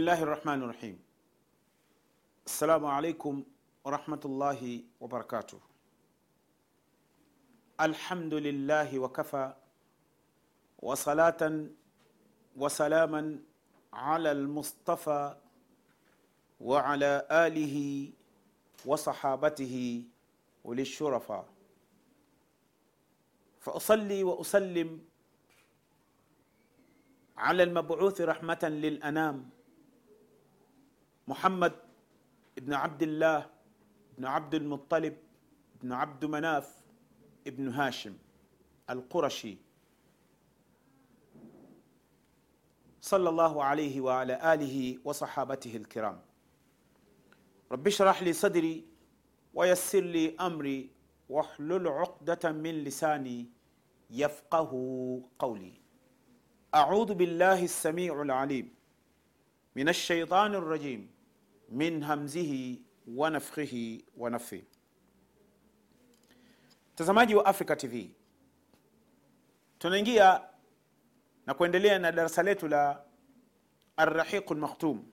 بسم الله الرحمن الرحيم السلام عليكم ورحمة الله وبركاته الحمد لله وكفى وصلاة وسلاما على المصطفى وعلى آله وصحابته أولي الشرفاء فأصلي وأسلم على المبعوث رحمة للأنام محمد بن عبد الله بن عبد المطلب بن عبد مناف بن هاشم القرشي. صلى الله عليه وعلى آله وصحابته الكرام. رب اشرح لي صدري ويسر لي أمري واحلل عقدة من لساني يفقه قولي. أعوذ بالله السميع العليم من الشيطان الرجيم. min hamzihi wa nafkhihi wa nafthi. Mtazamaji wa Africa TV, tunaingia na kuendelea na darasa letu la Arrahiqul Makhtum.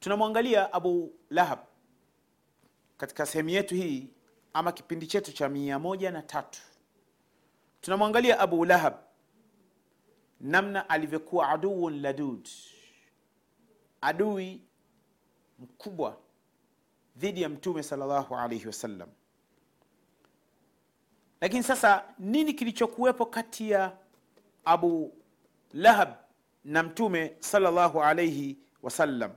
Tunamwangalia Abu Lahab katika sehemu yetu hii ama kipindi chetu cha mia moja na tatu tunamwangalia Abu Lahab namna alivyokuwa aduun ladud adui mkubwa dhidi ya mtume salllahu alaihi wasallam. Lakini sasa nini kilichokuwepo kati ya abu lahab na mtume salllahu alaihi wasallam?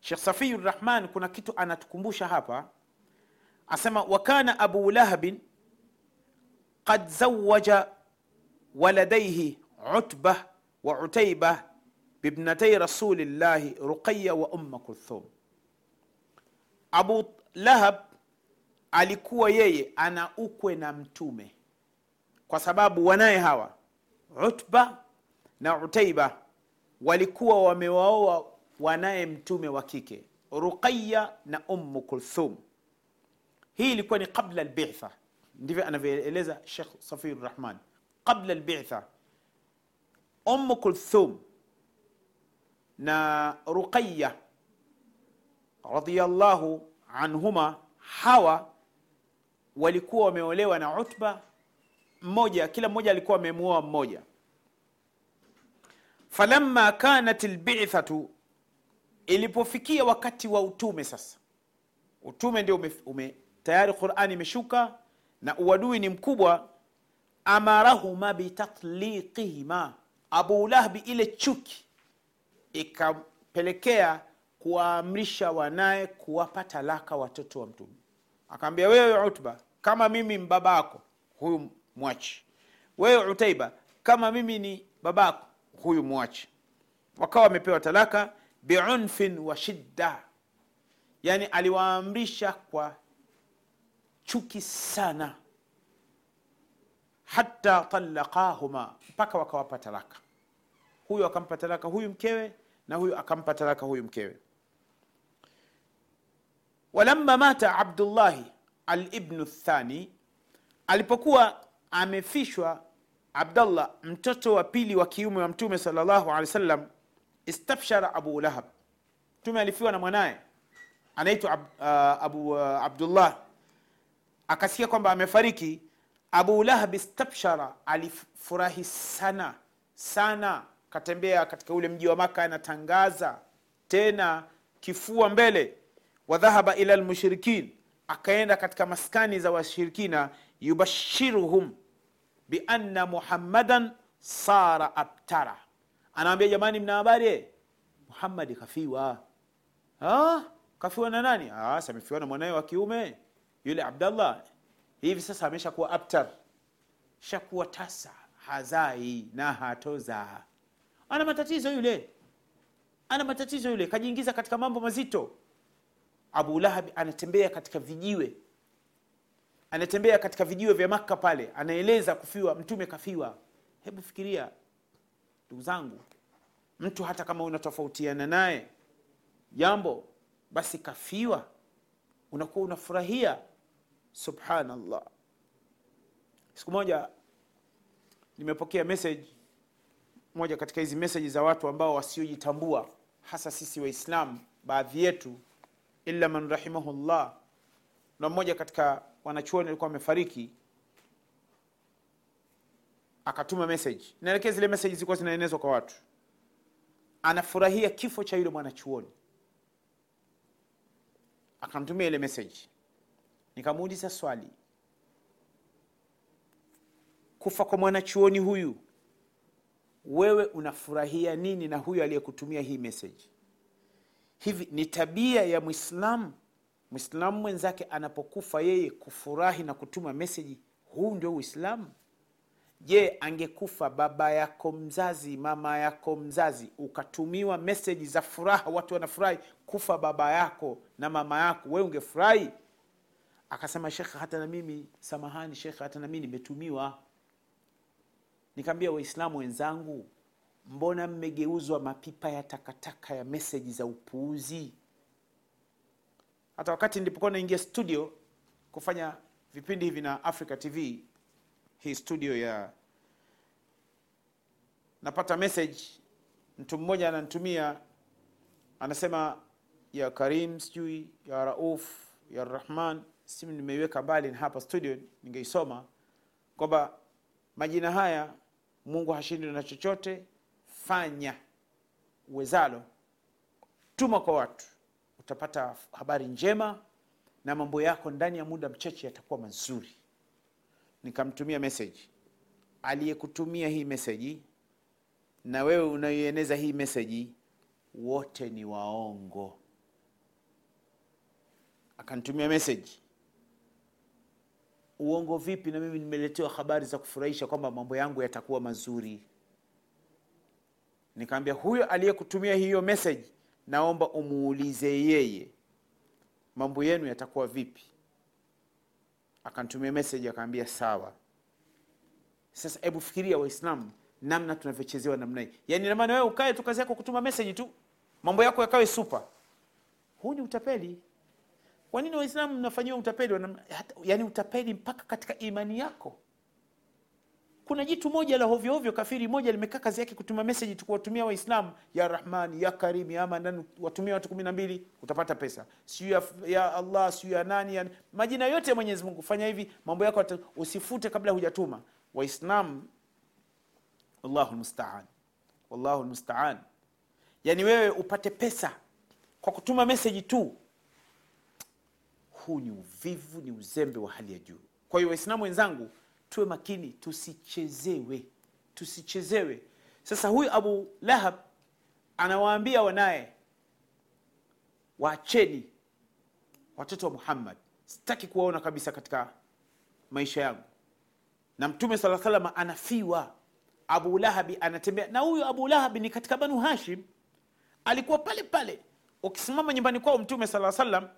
Shekh safiyu rahman kuna kitu anatukumbusha hapa. Asema wakana abu lahabin qad zawaja waladaihi utbah wa utaibah bibnatai rasulillahi ruqaya wa umma kulthum abu lahab alikuwa yeye ana ukwe na mtume. Kwa sababu wanaye hawa utba na utaiba walikuwa wamewaoa wanaye mtume wa kike ruqaya na ummu kulthum. Hii ilikuwa ni qabla albitha. Ndivyo anavyoeleza shekh safir rahman qabla albitha. Ummu kulthum na ruqaya radiallahu anhuma hawa walikuwa wameolewa na utba mmoja kila mmoja alikuwa amemuoa mmoja. Falamma kanat lbithatu ilipofikia wakati wa utume sasa. Utume ndio ume, tayari qurani imeshuka na uadui ni mkubwa. Amarahuma bitatliqihima abu lahbi ile chuki ikampelekea kuwaamrisha wanaye kuwapa talaka watoto wa mtume. Akaambia wewe utba kama mimi mbabako huyu mwachi. Wewe utaiba kama mimi ni babako huyu mwachi. Wakawa wamepewa talaka biunfin wa shidda. Yani aliwaamrisha kwa chuki sana. Hata talakahuma, mpaka wakawapa talaka. Huyu akampa talaka huyu mkewe na huyu akampa talaka huyu mkewe. Walamma mata abdullahi alibnu thani alipokuwa amefishwa abdallah mtoto wa pili wa kiume wa mtume salllahu alehi wasallam istabshara abu lahab. Mtume alifiwa na mwanaye anaitwa uh, abu uh, abdullah. Akasikia kwamba amefariki abu lahab istabshara alifurahi sana sana katembea katika ule mji wa maka anatangaza tena kifua mbele. Wadhahaba ila lmushrikin akaenda katika maskani za washirikina yubashiruhum bianna muhammadan sara abtara. Anawambia jamani mna habari muhammadi kafiwa. Ha? kafiwa na nani? Amefiwa na mwanawe wa kiume yule abdallah. Hivi sasa ameshakuwa abtar? Shakuwa tasa hazai na hatozaa ana matatizo yule. Ana matatizo yule. Kajiingiza katika mambo mazito. Abu lahabi anatembea katika vijiwe. Anatembea katika vijiwe vya makka pale. Anaeleza kufiwa mtume kafiwa. Hebu fikiria ndugu zangu mtu hata kama unatofautiana naye jambo basi kafiwa. Unakuwa unafurahia. Subhanallah. Siku moja nimepokea message moja katika hizi meseji za watu ambao wasiojitambua hasa sisi waislamu baadhi yetu illa man rahimahullah. Na mmoja katika wanachuoni alikuwa amefariki akatuma meseji, naelekea zile meseji zilikuwa zinaenezwa kwa watu. Anafurahia kifo cha yule mwanachuoni. Akamtumia ile meseji, nikamuuliza swali. Kufa kwa mwanachuoni huyu wewe unafurahia nini na huyo aliyekutumia hii meseji hivi ni tabia ya mwislamu mwislamu mwenzake anapokufa yeye kufurahi na kutuma meseji huu ndio uislamu? Je angekufa baba yako mzazi mama yako mzazi ukatumiwa meseji za furaha watu wanafurahi kufa baba yako na mama yako wewe ungefurahi? Akasema shekhe hata na mimi samahani shekhe hata na mimi nimetumiwa nikaambia waislamu wenzangu mbona mmegeuzwa mapipa ya takataka ya meseji za upuuzi? Hata wakati nilipokuwa naingia studio kufanya vipindi hivi na africa tv hii studio ya napata message mtu mmoja ananitumia anasema ya karim sijui ya rauf ya rahman simu nimeiweka mbali hapa studio ningeisoma kwamba majina haya mungu hashindwi na chochote fanya uwezalo. Tuma kwa watu utapata habari njema na mambo yako ndani ya muda mchache yatakuwa mazuri. Nikamtumia meseji, aliyekutumia hii meseji na wewe unayoeneza hii meseji wote ni waongo. Akanitumia message uongo vipi na mimi nimeletewa habari za kufurahisha kwamba mambo yangu yatakuwa mazuri? Nikaambia huyo aliyekutumia hiyo meseji naomba umuulize yeye. Mambo yenu yatakuwa vipi? Akanitumia meseji akaambia sawa. Sasa hebu fikiria waislamu namna tunavyochezewa namna hii. Yaani namaana wewe ukae tu kazi yako kutuma meseji tu mambo yako yakawe supa huu ni utapeli kwa nini waislamu mnafanyiwa utapeli? Yaani utapeli mpaka katika imani yako. Kuna jitu moja la hovyohovyo kafiri moja limekaa kazi yake kutuma message tu waislamu. Ya rahmani ya karim ya Manan, watumia watu kumi na mbili utapata pesa. Siu ya, ya allah siu ya nani ya, majina yote ya mwenyezi mungu fanya hivi mambo yako usifute kabla hujatuma. Waislamu wallahu lmustaan wallahu wewe upate pesa kwa kutuma meseji tu huu ni uvivu ni uzembe wa hali ya juu. Kwa hiyo waislamu wenzangu tuwe makini tusichezewe. Tusichezewe. Sasa huyu abu lahab anawaambia wanaye waacheni watoto wa muhammad. Sitaki kuwaona kabisa katika maisha yangu. Na mtume saa salama anafiwa. Abu lahabi anatembea. Na huyu abu lahabi ni katika banu hashim. Alikuwa pale pale. Ukisimama nyumbani kwao mtume saa salam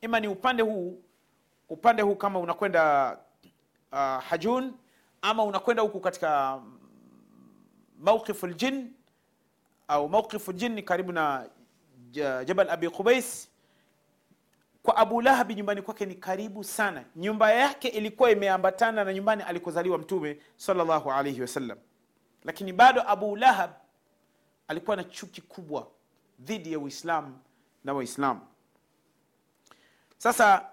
ima ni upande huu upande huu kama unakwenda uh, hajun ama unakwenda huku katika mm, ljin au mauqifu ljin karibu na jabal abi qubais kwa abu lahabi nyumbani kwake ni karibu sana. Nyumba yake ilikuwa imeambatana na nyumbani alikozaliwa mtume salllahu alaihi wasallam. Lakini bado abu lahab alikuwa na chuki kubwa dhidi ya uislamu na waislamu sasa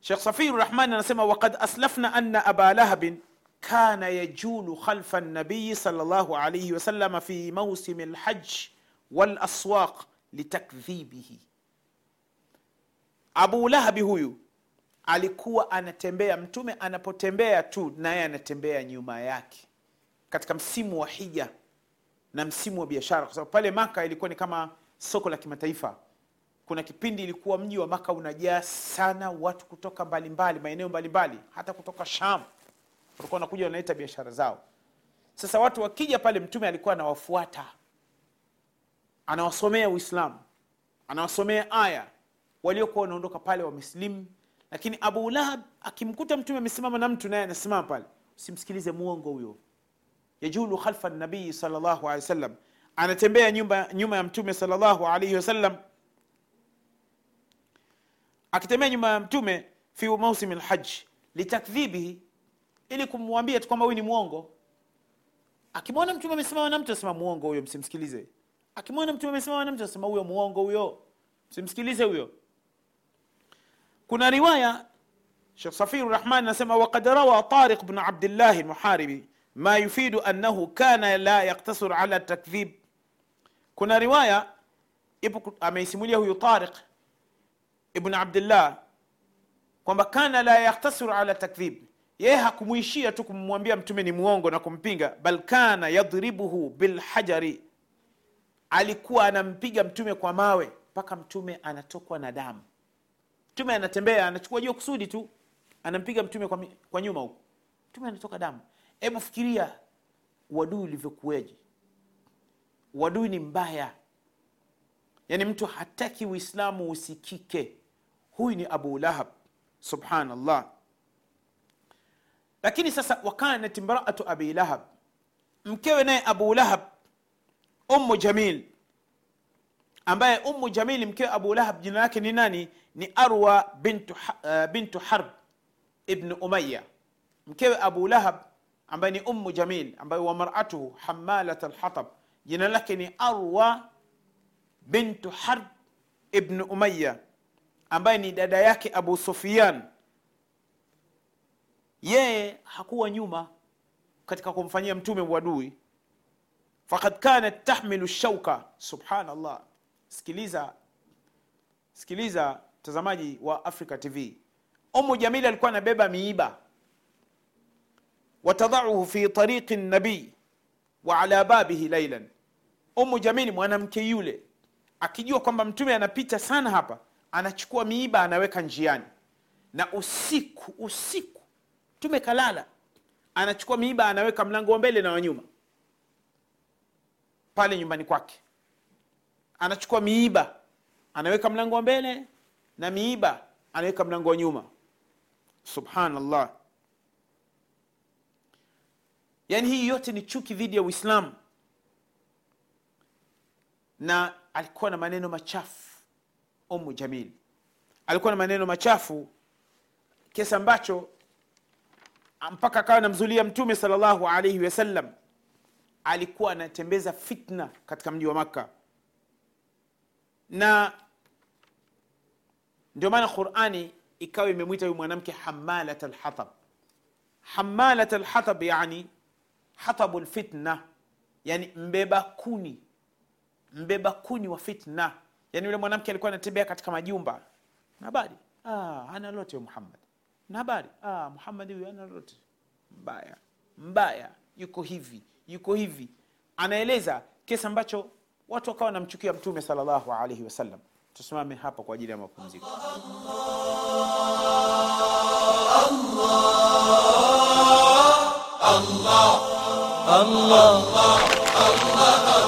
shekh safiru rahmani anasema wakad aslafna anna aba lahabin kana yajulu khalfa nabiyi sal llahu alaihi wasalama fi mausimi lhaji walaswaq litakdhibihi abu lahabi huyu alikuwa anatembea mtume anapotembea tu naye anatembea nyuma yake katika msimu wa hija na msimu wa biashara kwa sababu pale maka ilikuwa ni kama soko la kimataifa. Kuna kipindi ilikuwa mji wa maka unajaa sana watu kutoka mbalimbali maeneo mbalimbali hata kutoka sham. Walikuwa wanakuja wanaleta biashara zao. Sasa watu wakija pale mtume alikuwa anawafuata. Anawasomea uislamu. Anawasomea aya. Waliokuwa wanaondoka pale wamesilimu, lakini abu lahab akimkuta mtume amesimama na mtu naye anasimama pale. Usimsikilize muongo huyo. Yajulu khalfa nabii salllahu alehi wasallam anatembea nyumba, nyuma ya mtume salllahu alaihi wasallam. Akitembea nyuma ya mtume fi mausimi lhaji litakdhibihi ili kumwambia tu kwamba huyu ni mwongo. Akimwona mtume amesimama na mtu asema mwongo huyo msimsikilize. Akimwona mtume amesimama na mtu asema huyo mwongo huyo msimsikilize huyo. Kuna riwaya shekh safiru rahman anasema wakad rawa tariq bnu abdillahi lmuharibi ma yufidu annahu kana la yaktasir ala takdhib kuna riwaya ameisimulia huyu tariq ibn abdillah kwamba kana la yaktasiru ala takdhib. Yeye hakumwishia tu kumwambia mtume ni mwongo na kumpinga bal kana yadhribuhu bilhajari alikuwa anampiga mtume kwa mawe mpaka mtume anatokwa na damu. Mtume anatembea anachukua jua kusudi tu anampiga mtume kwa, kwa nyuma huku mtume anatoka damu. Hebu fikiria uadui ulivyokuweje uadui ni mbaya. Yaani mtu hataki uislamu usikike. Huyu ni abu lahab. Subhanallah. Lakini sasa wakanat imraatu abi lahab. Mkewe naye abu lahab ummu jamil. Ambaye ummu jamil mkewe abu lahab jina lake ni nani? Ni arwa bintu, uh, bintu harb ibnu umaya mkewe abu lahab ambaye ni ummu jamil ambaye wa hamalat alhatab jina lake ni arwa bintu harb ibnu umaya ambaye ni dada yake abu sufian yeye hakuwa nyuma katika kumfanyia mtume uadui. Fakad kanat tahmilu shauka subhanallah. Sikiliza sikiliza mtazamaji wa africa tv umu jamili alikuwa anabeba miiba. Watadauhu fi tariqi nabii wa ala babihi lailan umu jamili mwanamke yule akijua kwamba mtume anapita sana hapa anachukua miiba anaweka njiani. Na usiku usiku mtume kalala anachukua miiba anaweka mlango wa mbele na wa pale nyumbani kwake. Anachukua miiba anaweka mlango wa mbele na miiba anaweka mlango wa nyuma. Subhanallah yaani hii yote ni chuki dhidi ya uislamu. Na alikuwa na maneno machafu umu jamil. Alikuwa na maneno machafu kiasi ambacho mpaka akawa anamzulia mtume salllahu alaihi wasallam alikuwa anatembeza fitna katika mji wa makka. Na ndio maana qurani ikawa imemwita huyu mwanamke hamalat lhatab hamalat lhatab yani hatabu lfitna yani mbeba kuni mbeba kuni wa fitna. Yani yule mwanamke alikuwa anatembea katika majumba. Na ah, ana lote muhammad. Na ah, muhammad huyu ana lote mbaya mbaya. Yuko hivi yuko hivi. Anaeleza kesi ambacho watu wakawa wanamchukia mtume salllahu alaihi wasallam. Tusimame hapa kwa ajili ya mapumziko الله. الله الله